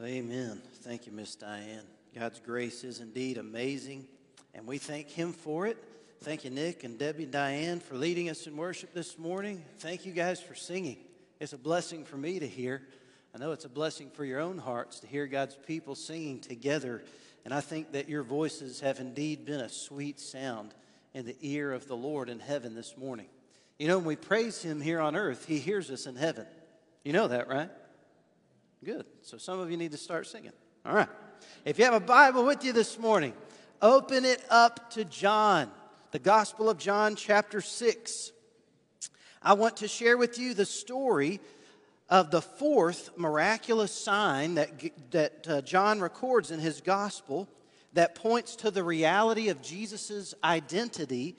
Amen. Thank you, Miss Diane. God's grace is indeed amazing, and we thank Him for it. Thank you, Nick and Debbie and Diane, for leading us in worship this morning. Thank you guys for singing. It's a blessing for me to hear. I know it's a blessing for your own hearts to hear God's people singing together. And I think that your voices have indeed been a sweet sound in the ear of the Lord in heaven this morning. You know, when we praise Him here on earth, He hears us in heaven. You know that, right? So some of you need to start singing. All right. If you have a Bible with you this morning, open it up to John, the Gospel of John, chapter 6. I want to share with you the story of the fourth miraculous sign that, that uh, John records in his Gospel that points to the reality of Jesus' identity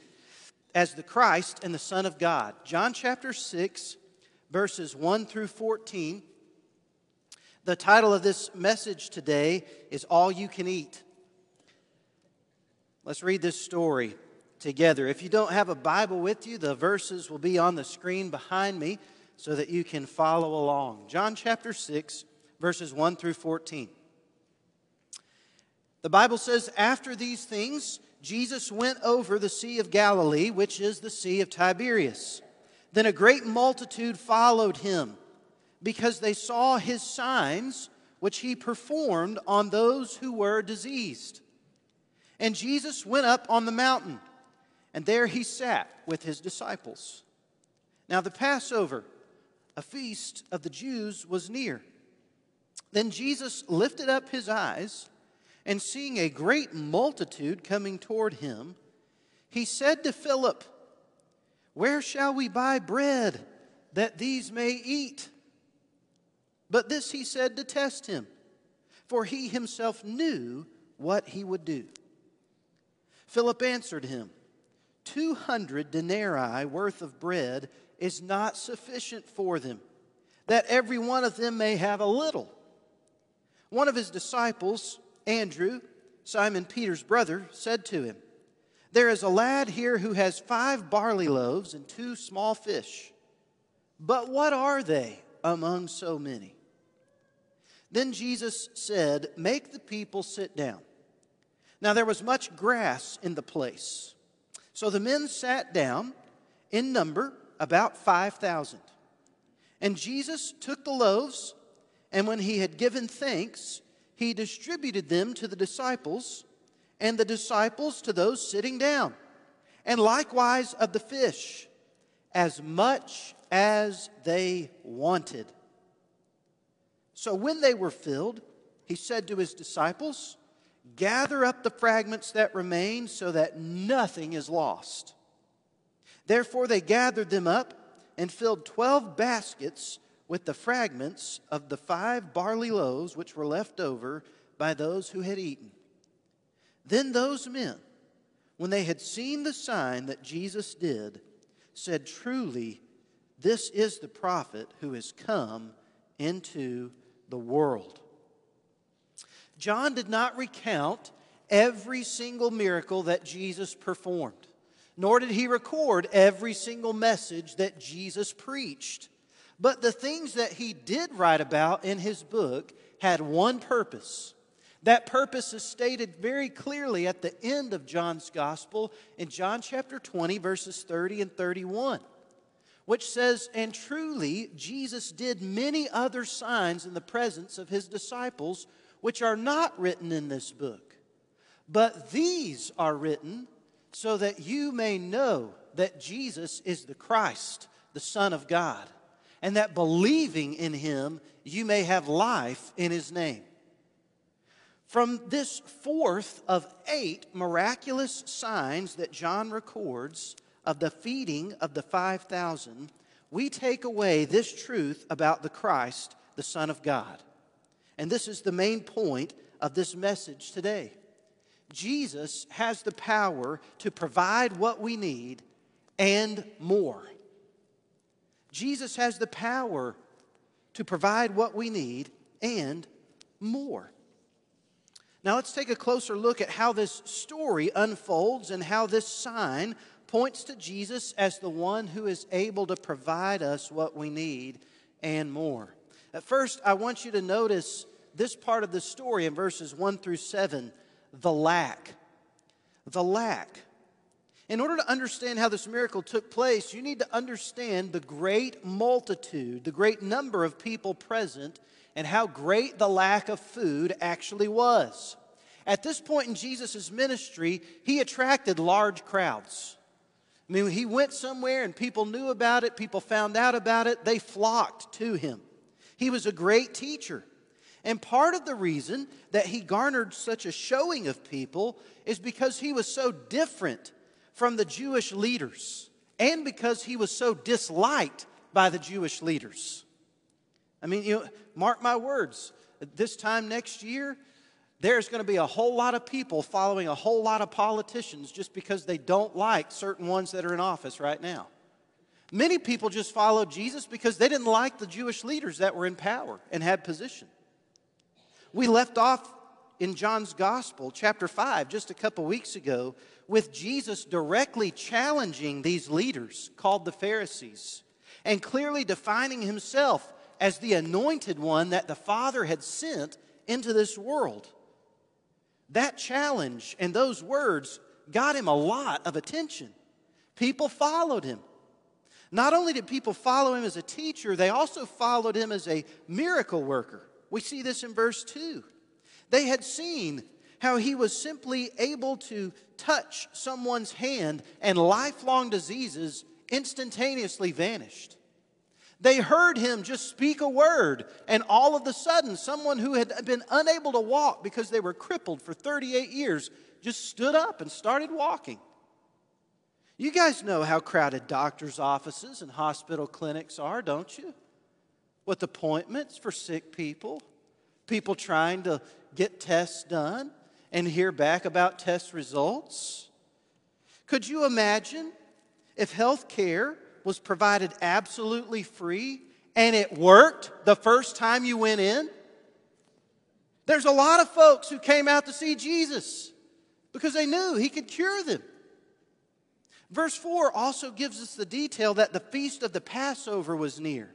as the Christ and the Son of God. John chapter 6, verses 1 through 14. The title of this message today is All You Can Eat. Let's read this story together. If you don't have a Bible with you, the verses will be on the screen behind me so that you can follow along. John chapter 6, verses 1 through 14. The Bible says, After these things, Jesus went over the Sea of Galilee, which is the Sea of Tiberias. Then a great multitude followed him because they saw his signs which he performed on those who were diseased. And Jesus went up on the mountain, and there he sat with his disciples. Now, the Passover, a feast of the Jews, was near. Then Jesus lifted up his eyes, and seeing a great multitude coming toward him, he said to Philip, Where shall we buy bread that these may eat? But this he said to test him, for he himself knew what he would do. Philip answered him, Two hundred denarii worth of bread is not sufficient for them, that every one of them may have a little. One of his disciples, Andrew, Simon Peter's brother, said to him, There is a lad here who has five barley loaves and two small fish. But what are they among so many? Then Jesus said, Make the people sit down. Now there was much grass in the place. So the men sat down, in number about 5,000. And Jesus took the loaves, and when he had given thanks, he distributed them to the disciples, and the disciples to those sitting down, and likewise of the fish, as much as they wanted. So when they were filled, he said to his disciples, Gather up the fragments that remain so that nothing is lost. Therefore, they gathered them up and filled twelve baskets with the fragments of the five barley loaves which were left over by those who had eaten. Then those men, when they had seen the sign that Jesus did, said, Truly, this is the prophet who has come into the world. John did not recount every single miracle that Jesus performed nor did he record every single message that Jesus preached. But the things that he did write about in his book had one purpose. That purpose is stated very clearly at the end of John's gospel in John chapter 20, verses 30 and 31, which says, And truly, Jesus did many other signs in the presence of his disciples, which are not written in this book. But these are written so that you may know that Jesus is the Christ, the Son of God, and that believing in him, you may have life in his name. From this fourth of eight miraculous signs that John records of the feeding of the 5,000, we take away this truth about the Christ, the Son of God. And this is the main point of this message today. Jesus has the power to provide what we need and more. Jesus has the power to provide what we need and more. Now, let's take a closer look at how this story unfolds and how this sign points to Jesus as the one who is able to provide us what we need and more. At first, I want you to notice this part of the story in verses 1 through 7 the lack. The lack. In order to understand how this miracle took place, you need to understand the great multitude, the great number of people present, and how great the lack of food actually was. At this point in Jesus' ministry, he attracted large crowds. I mean, he went somewhere and people knew about it, people found out about it, they flocked to him. He was a great teacher. And part of the reason that he garnered such a showing of people is because he was so different from the Jewish leaders and because he was so disliked by the Jewish leaders. I mean, you know, mark my words, this time next year, there's going to be a whole lot of people following a whole lot of politicians just because they don't like certain ones that are in office right now. Many people just followed Jesus because they didn't like the Jewish leaders that were in power and had position. We left off in John's Gospel, chapter 5, just a couple weeks ago, with Jesus directly challenging these leaders called the Pharisees and clearly defining himself as the anointed one that the Father had sent into this world. That challenge and those words got him a lot of attention. People followed him. Not only did people follow him as a teacher, they also followed him as a miracle worker. We see this in verse 2. They had seen how he was simply able to touch someone's hand and lifelong diseases instantaneously vanished. They heard him just speak a word, and all of a sudden, someone who had been unable to walk because they were crippled for 38 years just stood up and started walking. You guys know how crowded doctors' offices and hospital clinics are, don't you? With appointments for sick people, people trying to get tests done and hear back about test results? Could you imagine if health care was provided absolutely free and it worked the first time you went in? There's a lot of folks who came out to see Jesus because they knew he could cure them. Verse 4 also gives us the detail that the feast of the Passover was near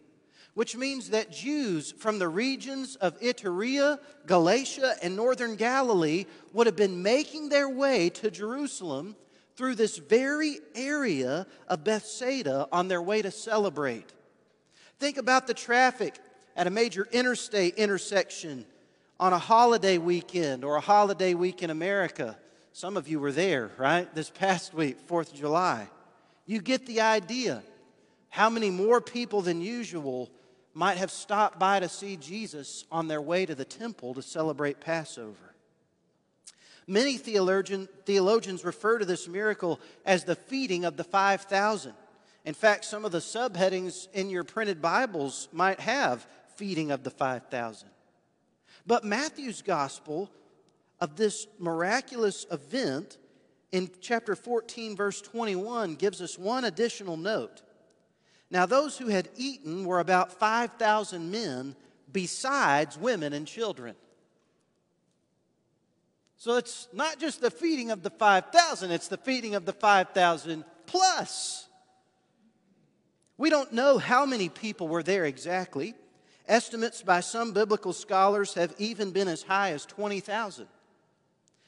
which means that Jews from the regions of Iturea, Galatia, and northern Galilee would have been making their way to Jerusalem through this very area of Bethsaida on their way to celebrate. Think about the traffic at a major interstate intersection on a holiday weekend or a holiday week in America. Some of you were there, right? This past week, 4th of July. You get the idea. How many more people than usual might have stopped by to see Jesus on their way to the temple to celebrate Passover. Many theologian, theologians refer to this miracle as the feeding of the 5,000. In fact, some of the subheadings in your printed Bibles might have feeding of the 5,000. But Matthew's gospel of this miraculous event in chapter 14, verse 21, gives us one additional note. Now, those who had eaten were about 5,000 men, besides women and children. So it's not just the feeding of the 5,000, it's the feeding of the 5,000 plus. We don't know how many people were there exactly. Estimates by some biblical scholars have even been as high as 20,000.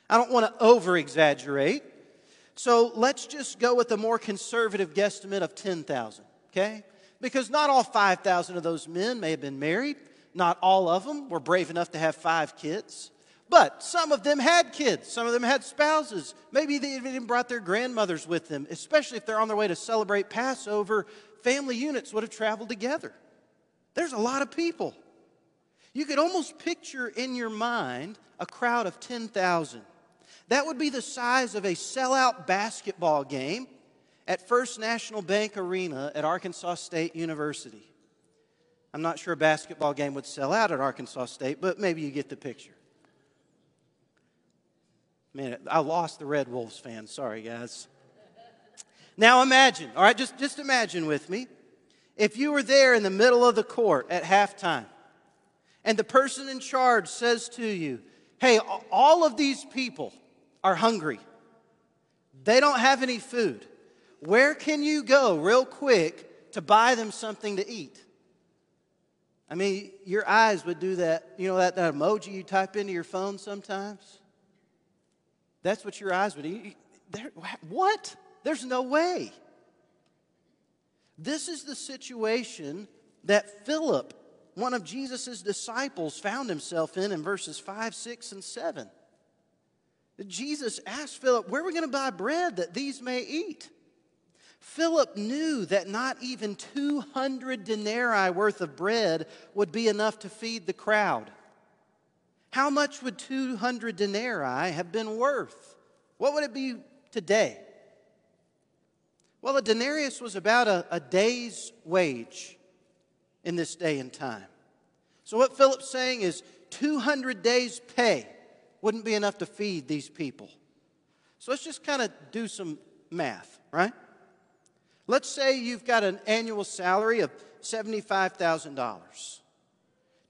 I don't want to over exaggerate, so let's just go with a more conservative guesstimate of 10,000 okay? Because not all 5,000 of those men may have been married. Not all of them were brave enough to have five kids. But some of them had kids. Some of them had spouses. Maybe they even brought their grandmothers with them, especially if they're on their way to celebrate Passover. Family units would have traveled together. There's a lot of people. You could almost picture in your mind a crowd of 10,000. That would be the size of a sellout basketball game at First National Bank Arena at Arkansas State University. I'm not sure a basketball game would sell out at Arkansas State, but maybe you get the picture. Man, I lost the Red Wolves fan. Sorry, guys. Now imagine, all right, just, just imagine with me. If you were there in the middle of the court at halftime, and the person in charge says to you, Hey, all of these people are hungry, they don't have any food where can you go real quick to buy them something to eat? I mean, your eyes would do that, you know, that, that emoji you type into your phone sometimes? That's what your eyes would do. There, what? There's no way. This is the situation that Philip, one of Jesus' disciples, found himself in in verses 5, 6, and 7. Jesus asked Philip, Where are we going to buy bread that these may eat? Philip knew that not even 200 denarii worth of bread would be enough to feed the crowd. How much would 200 denarii have been worth? What would it be today? Well, a denarius was about a, a day's wage in this day and time. So, what Philip's saying is 200 days' pay wouldn't be enough to feed these people. So, let's just kind of do some math, right? Let's say you've got an annual salary of $75,000.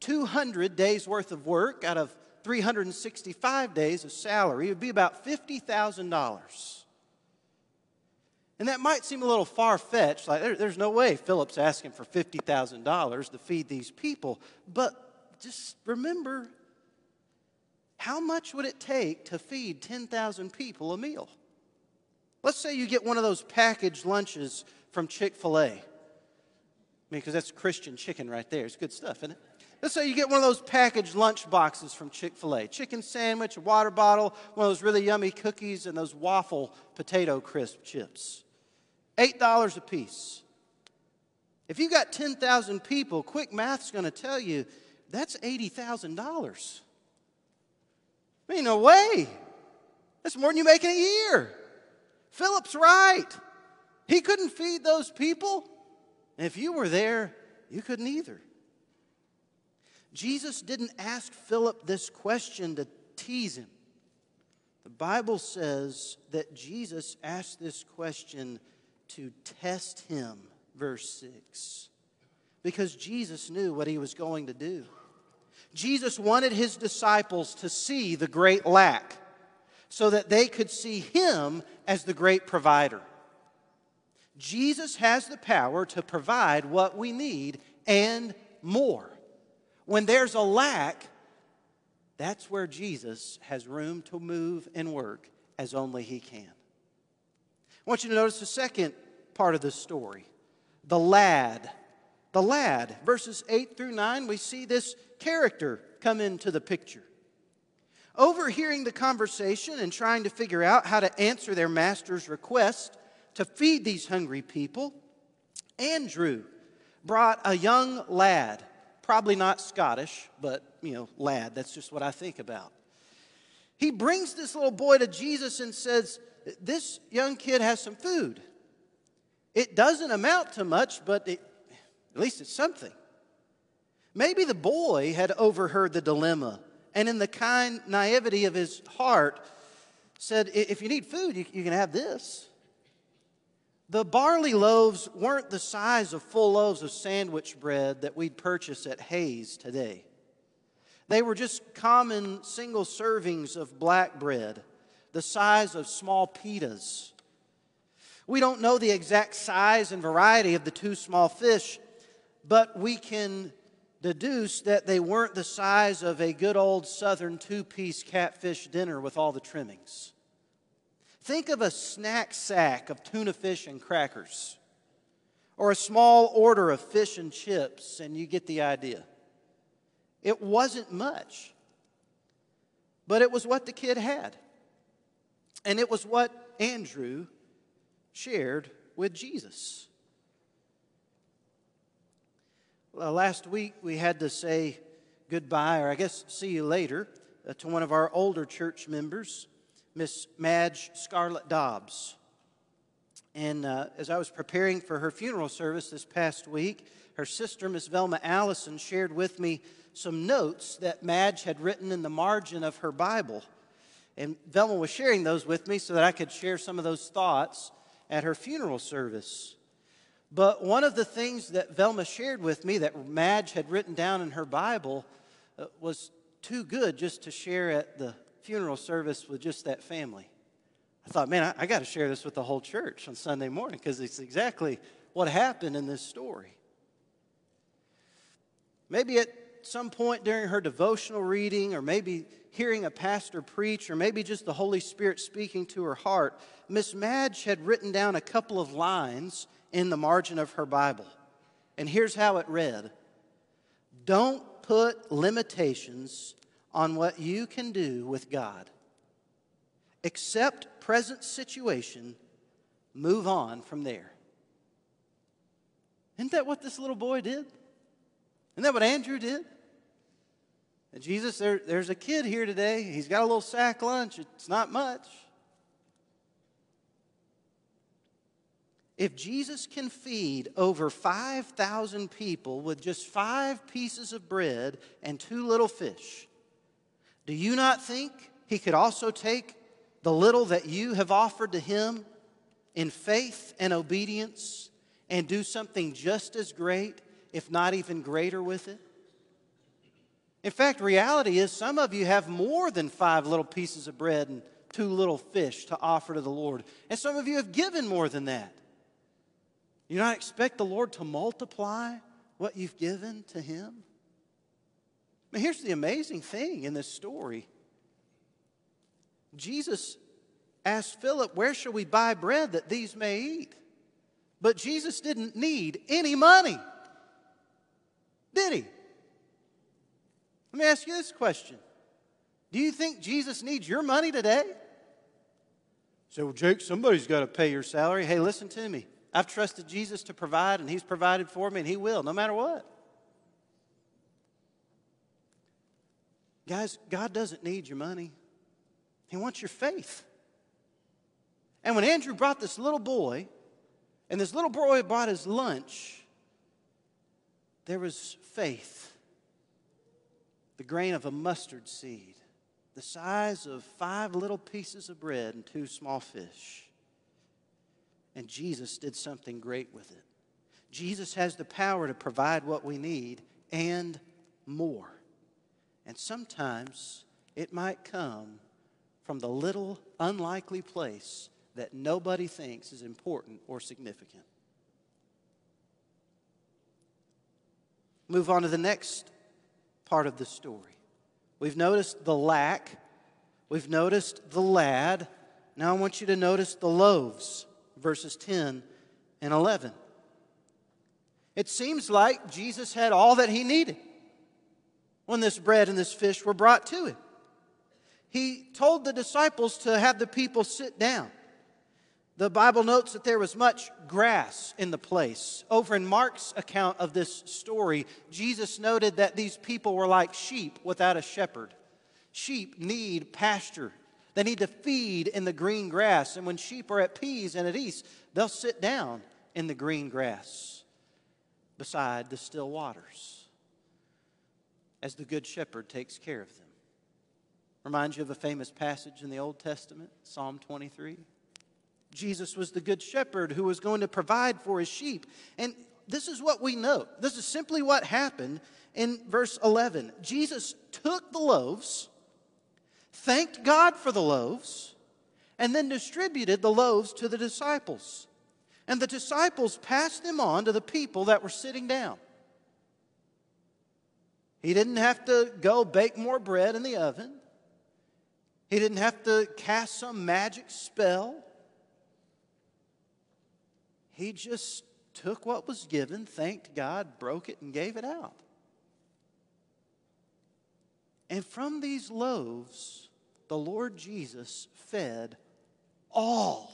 200 days worth of work out of 365 days of salary would be about $50,000. And that might seem a little far fetched, like there, there's no way Philip's asking for $50,000 to feed these people. But just remember how much would it take to feed 10,000 people a meal? Let's say you get one of those packaged lunches from Chick fil A. I mean, because that's Christian chicken right there. It's good stuff, isn't it? Let's say you get one of those packaged lunch boxes from Chick fil A chicken sandwich, a water bottle, one of those really yummy cookies, and those waffle potato crisp chips. $8 a piece. If you've got 10,000 people, quick math's going to tell you that's $80,000. I mean, no way. That's more than you make in a year. Philip's right. He couldn't feed those people. And if you were there, you couldn't either. Jesus didn't ask Philip this question to tease him. The Bible says that Jesus asked this question to test him, verse 6, because Jesus knew what he was going to do. Jesus wanted his disciples to see the great lack so that they could see him as the great provider. Jesus has the power to provide what we need and more. When there's a lack, that's where Jesus has room to move and work as only he can. I want you to notice the second part of the story the lad. The lad. Verses 8 through 9, we see this character come into the picture. Overhearing the conversation and trying to figure out how to answer their master's request to feed these hungry people, Andrew brought a young lad, probably not Scottish, but, you know, lad, that's just what I think about. He brings this little boy to Jesus and says, This young kid has some food. It doesn't amount to much, but it, at least it's something. Maybe the boy had overheard the dilemma and, in the kind naivety of his heart, said, If you need food, you, you can have this. The barley loaves weren't the size of full loaves of sandwich bread that we'd purchase at Hays today. They were just common single servings of black bread, the size of small pitas. We don't know the exact size and variety of the two small fish, but we can deduce that they weren't the size of a good old southern two piece catfish dinner with all the trimmings. Think of a snack sack of tuna fish and crackers, or a small order of fish and chips, and you get the idea. It wasn't much, but it was what the kid had. And it was what Andrew shared with Jesus. Well, last week we had to say goodbye, or I guess see you later, uh, to one of our older church members. Miss Madge Scarlett Dobbs. And uh, as I was preparing for her funeral service this past week, her sister, Miss Velma Allison, shared with me some notes that Madge had written in the margin of her Bible. And Velma was sharing those with me so that I could share some of those thoughts at her funeral service. But one of the things that Velma shared with me that Madge had written down in her Bible uh, was too good just to share at the funeral service with just that family. I thought, man, I, I got to share this with the whole church on Sunday morning because it's exactly what happened in this story. maybe at some point during her devotional reading, or maybe hearing a pastor preach, or maybe just the Holy Spirit speaking to her heart, Miss Madge had written down a couple of lines in the margin of her Bible. And here's how it read Don't put limitations on what you can do with God. Accept present situation, move on from there. Isn't that what this little boy did? Isn't that what Andrew did? And Jesus, there, there's a kid here today. He's got a little sack lunch. It's not much. If Jesus can feed over 5,000 people with just five pieces of bread and two little fish, do you not think he could also take the little that you have offered to him in faith and obedience and do something just as great, if not even greater, with it? In fact, reality is some of you have more than five little pieces of bread and two little fish to offer to the Lord. And some of you have given more than that. You not expect the Lord to multiply what you've given to Him? Now, here's the amazing thing in this story Jesus asked Philip, Where shall we buy bread that these may eat? But Jesus didn't need any money, did he? Let me ask you this question Do you think Jesus needs your money today? So, well, Jake, somebody's got to pay your salary. Hey, listen to me. I've trusted Jesus to provide, and He's provided for me, and He will, no matter what. Guys, God doesn't need your money, He wants your faith. And when Andrew brought this little boy, and this little boy brought his lunch, there was faith. The grain of a mustard seed, the size of five little pieces of bread and two small fish. And Jesus did something great with it. Jesus has the power to provide what we need and more. And sometimes it might come from the little unlikely place that nobody thinks is important or significant. Move on to the next part of the story. We've noticed the lack, we've noticed the lad. Now I want you to notice the loaves verses 10 and 11. It seems like Jesus had all that he needed when this bread and this fish were brought to him. He told the disciples to have the people sit down. The Bible notes that there was much grass in the place. Over in Mark's account of this story, Jesus noted that these people were like sheep without a shepherd. Sheep need pasture they need to feed in the green grass. And when sheep are at peace and at ease, they'll sit down in the green grass beside the still waters as the Good Shepherd takes care of them. Reminds you of a famous passage in the Old Testament, Psalm 23. Jesus was the Good Shepherd who was going to provide for his sheep. And this is what we know. This is simply what happened in verse 11. Jesus took the loaves thanked God for the loaves, and then distributed the loaves to the disciples. And the disciples passed them on to the people that were sitting down. He didn't have to go bake more bread in the oven. He didn't have to cast some magic spell. He just took what was given, thanked God, broke it, and gave it out. And from these loaves, the Lord Jesus fed all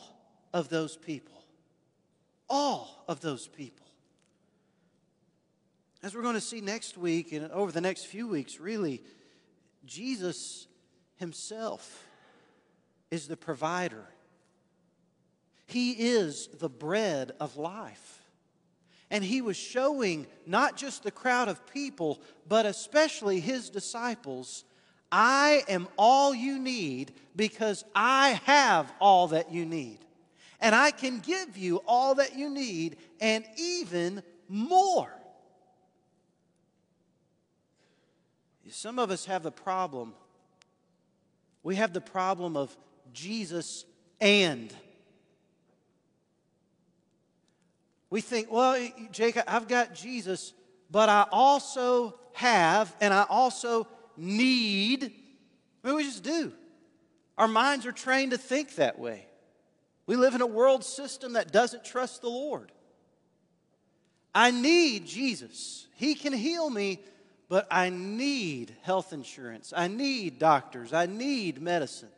of those people. All of those people. As we're going to see next week and over the next few weeks, really, Jesus himself is the provider. He is the bread of life. And he was showing not just the crowd of people, but especially his disciples I am all you need because I have all that you need. And I can give you all that you need and even more. Some of us have the problem. We have the problem of Jesus and. We think, well, Jacob, I've got Jesus, but I also have and I also need. I mean, we just do. Our minds are trained to think that way. We live in a world system that doesn't trust the Lord. I need Jesus. He can heal me, but I need health insurance. I need doctors. I need medicine.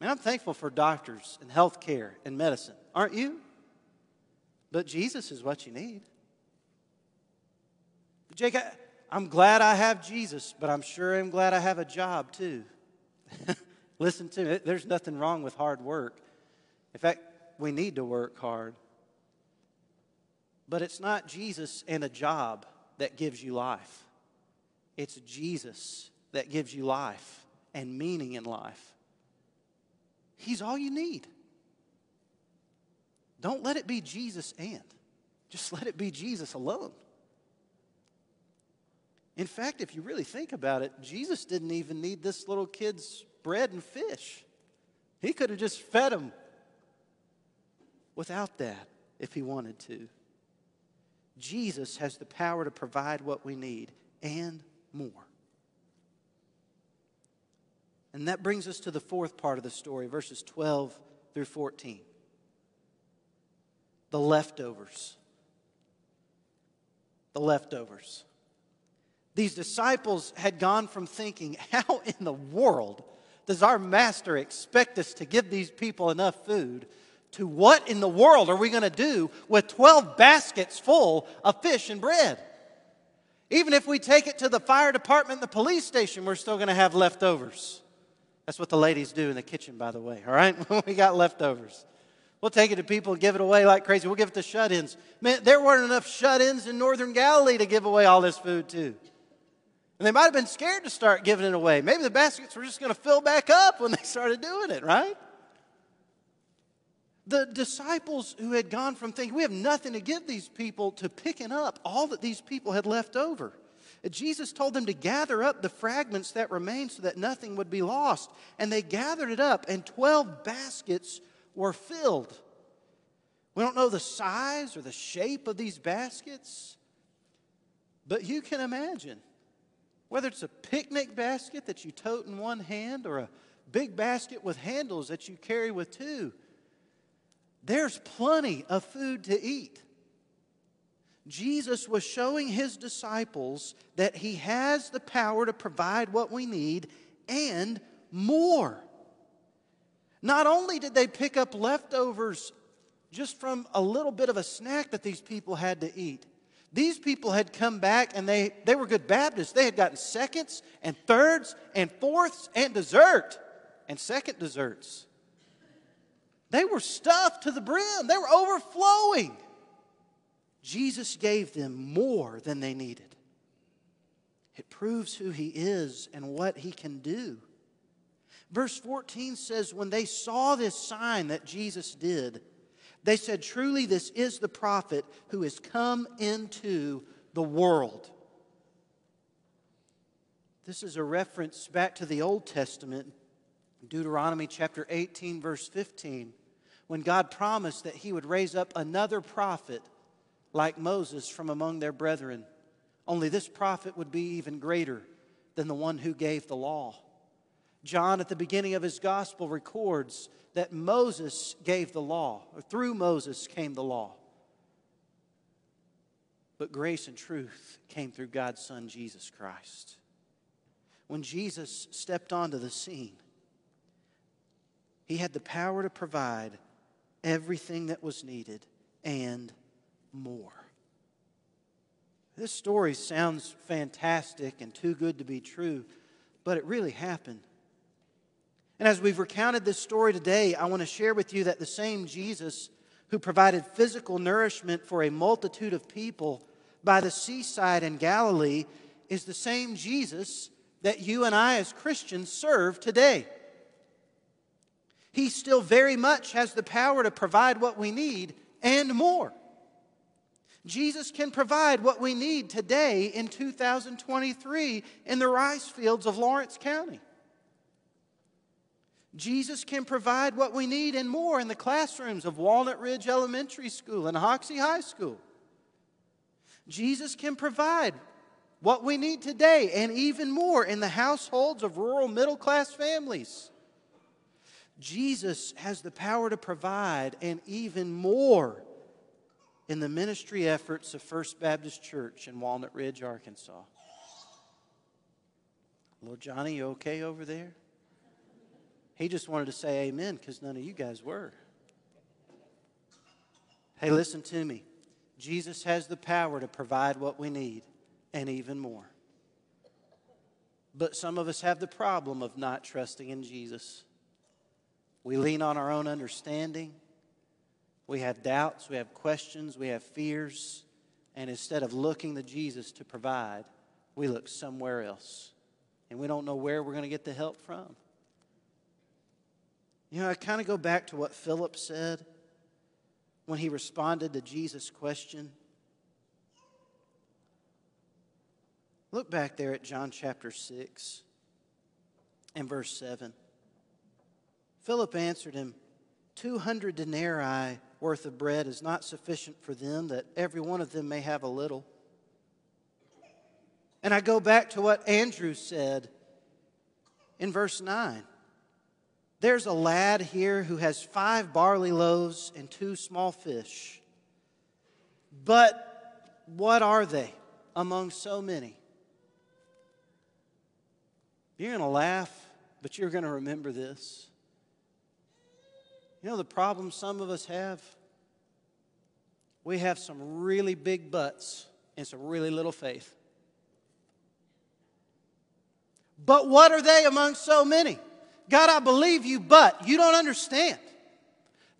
Man, I'm thankful for doctors and health care and medicine, aren't you? But Jesus is what you need. Jake, I, I'm glad I have Jesus, but I'm sure I'm glad I have a job too. Listen to me, there's nothing wrong with hard work. In fact, we need to work hard. But it's not Jesus and a job that gives you life, it's Jesus that gives you life and meaning in life. He's all you need. Don't let it be Jesus and, just let it be Jesus alone. In fact, if you really think about it, Jesus didn't even need this little kid's bread and fish. He could have just fed him without that if he wanted to. Jesus has the power to provide what we need and more. And that brings us to the fourth part of the story, verses 12 through 14. The leftovers. The leftovers. These disciples had gone from thinking, How in the world does our master expect us to give these people enough food? To what in the world are we going to do with 12 baskets full of fish and bread? Even if we take it to the fire department the police station, we're still going to have leftovers. That's what the ladies do in the kitchen, by the way, all right? we got leftovers. We'll take it to people and give it away like crazy. We'll give it to shut ins. Man, there weren't enough shut ins in northern Galilee to give away all this food, too. And they might have been scared to start giving it away. Maybe the baskets were just going to fill back up when they started doing it, right? The disciples who had gone from thinking, we have nothing to give these people, to picking up all that these people had left over. Jesus told them to gather up the fragments that remained so that nothing would be lost. And they gathered it up, and 12 baskets were filled. We don't know the size or the shape of these baskets, but you can imagine whether it's a picnic basket that you tote in one hand or a big basket with handles that you carry with two, there's plenty of food to eat. Jesus was showing his disciples that he has the power to provide what we need and more. Not only did they pick up leftovers just from a little bit of a snack that these people had to eat, these people had come back and they, they were good Baptists. They had gotten seconds and thirds and fourths and dessert and second desserts. They were stuffed to the brim, they were overflowing. Jesus gave them more than they needed. It proves who he is and what he can do. Verse 14 says, When they saw this sign that Jesus did, they said, Truly, this is the prophet who has come into the world. This is a reference back to the Old Testament, Deuteronomy chapter 18, verse 15, when God promised that he would raise up another prophet like Moses from among their brethren. Only this prophet would be even greater than the one who gave the law. John, at the beginning of his gospel, records that Moses gave the law, or through Moses came the law. But grace and truth came through God's Son, Jesus Christ. When Jesus stepped onto the scene, he had the power to provide everything that was needed and more. This story sounds fantastic and too good to be true, but it really happened. And as we've recounted this story today, I want to share with you that the same Jesus who provided physical nourishment for a multitude of people by the seaside in Galilee is the same Jesus that you and I as Christians serve today. He still very much has the power to provide what we need and more. Jesus can provide what we need today in 2023 in the rice fields of Lawrence County. Jesus can provide what we need and more in the classrooms of Walnut Ridge Elementary School and Hoxie High School. Jesus can provide what we need today and even more in the households of rural middle class families. Jesus has the power to provide and even more in the ministry efforts of First Baptist Church in Walnut Ridge, Arkansas. Little Johnny, you okay over there? He just wanted to say amen because none of you guys were. Hey, listen to me. Jesus has the power to provide what we need and even more. But some of us have the problem of not trusting in Jesus. We lean on our own understanding. We have doubts, we have questions, we have fears. And instead of looking to Jesus to provide, we look somewhere else. And we don't know where we're going to get the help from. You know, I kind of go back to what Philip said when he responded to Jesus' question. Look back there at John chapter 6 and verse 7. Philip answered him, 200 denarii worth of bread is not sufficient for them, that every one of them may have a little. And I go back to what Andrew said in verse 9. There's a lad here who has five barley loaves and two small fish. But what are they among so many? You're going to laugh, but you're going to remember this. You know the problem some of us have? We have some really big butts and some really little faith. But what are they among so many? God, I believe you, but you don't understand.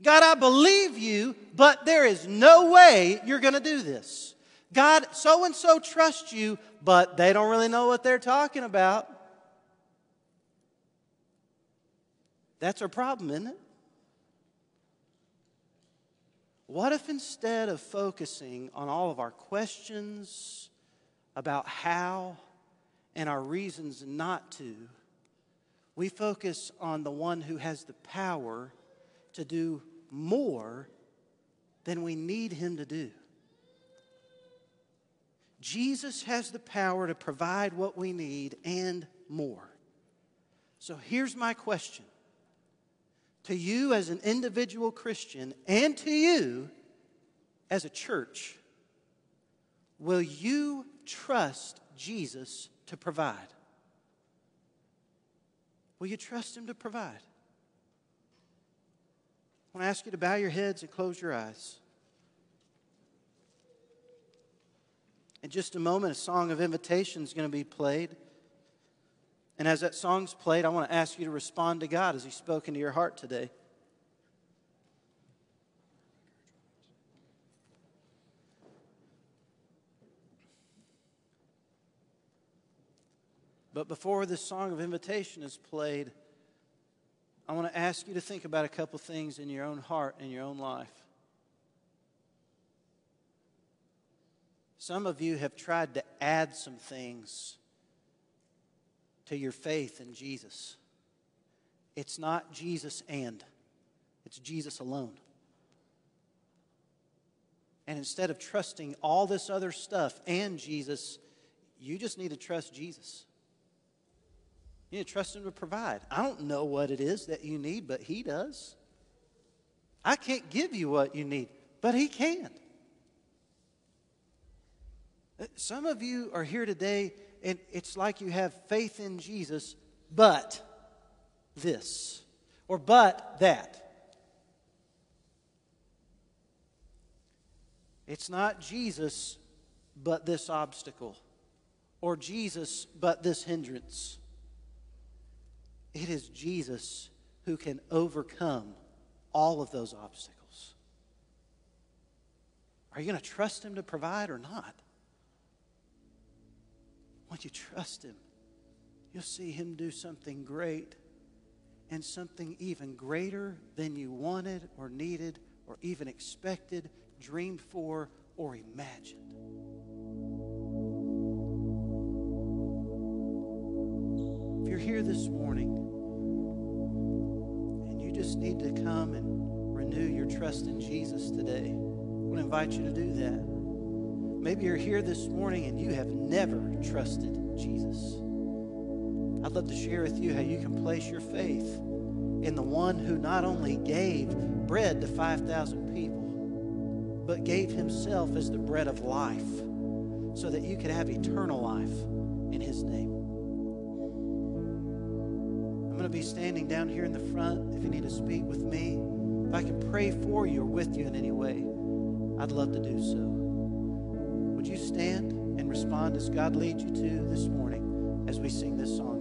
God, I believe you, but there is no way you're going to do this. God, so and so trusts you, but they don't really know what they're talking about. That's our problem, isn't it? What if instead of focusing on all of our questions about how and our reasons not to, we focus on the one who has the power to do more than we need him to do? Jesus has the power to provide what we need and more. So here's my question to you as an individual Christian and to you as a church, will you trust Jesus to provide? Will you trust Him to provide? I want to ask you to bow your heads and close your eyes. In just a moment, a song of invitation is going to be played. And as that song's played, I want to ask you to respond to God as He spoke into your heart today. But before this song of invitation is played, I want to ask you to think about a couple things in your own heart and your own life. Some of you have tried to add some things to your faith in Jesus. It's not Jesus and, it's Jesus alone. And instead of trusting all this other stuff and Jesus, you just need to trust Jesus. You need to trust Him to provide. I don't know what it is that you need, but He does. I can't give you what you need, but He can. Some of you are here today and it's like you have faith in Jesus, but this, or but that. It's not Jesus, but this obstacle, or Jesus, but this hindrance. It is Jesus who can overcome all of those obstacles. Are you going to trust Him to provide or not? Once you trust Him, you'll see Him do something great and something even greater than you wanted or needed or even expected, dreamed for, or imagined. If you're here this morning and you just need to come and renew your trust in Jesus today, I want to invite you to do that. Maybe you're here this morning and you have never trusted Jesus. I'd love to share with you how you can place your faith in the one who not only gave bread to 5,000 people, but gave himself as the bread of life so that you could have eternal life in his name. I'm going to be standing down here in the front if you need to speak with me. If I can pray for you or with you in any way, I'd love to do so. Would you stand and respond as God leads you to this morning as we sing this song?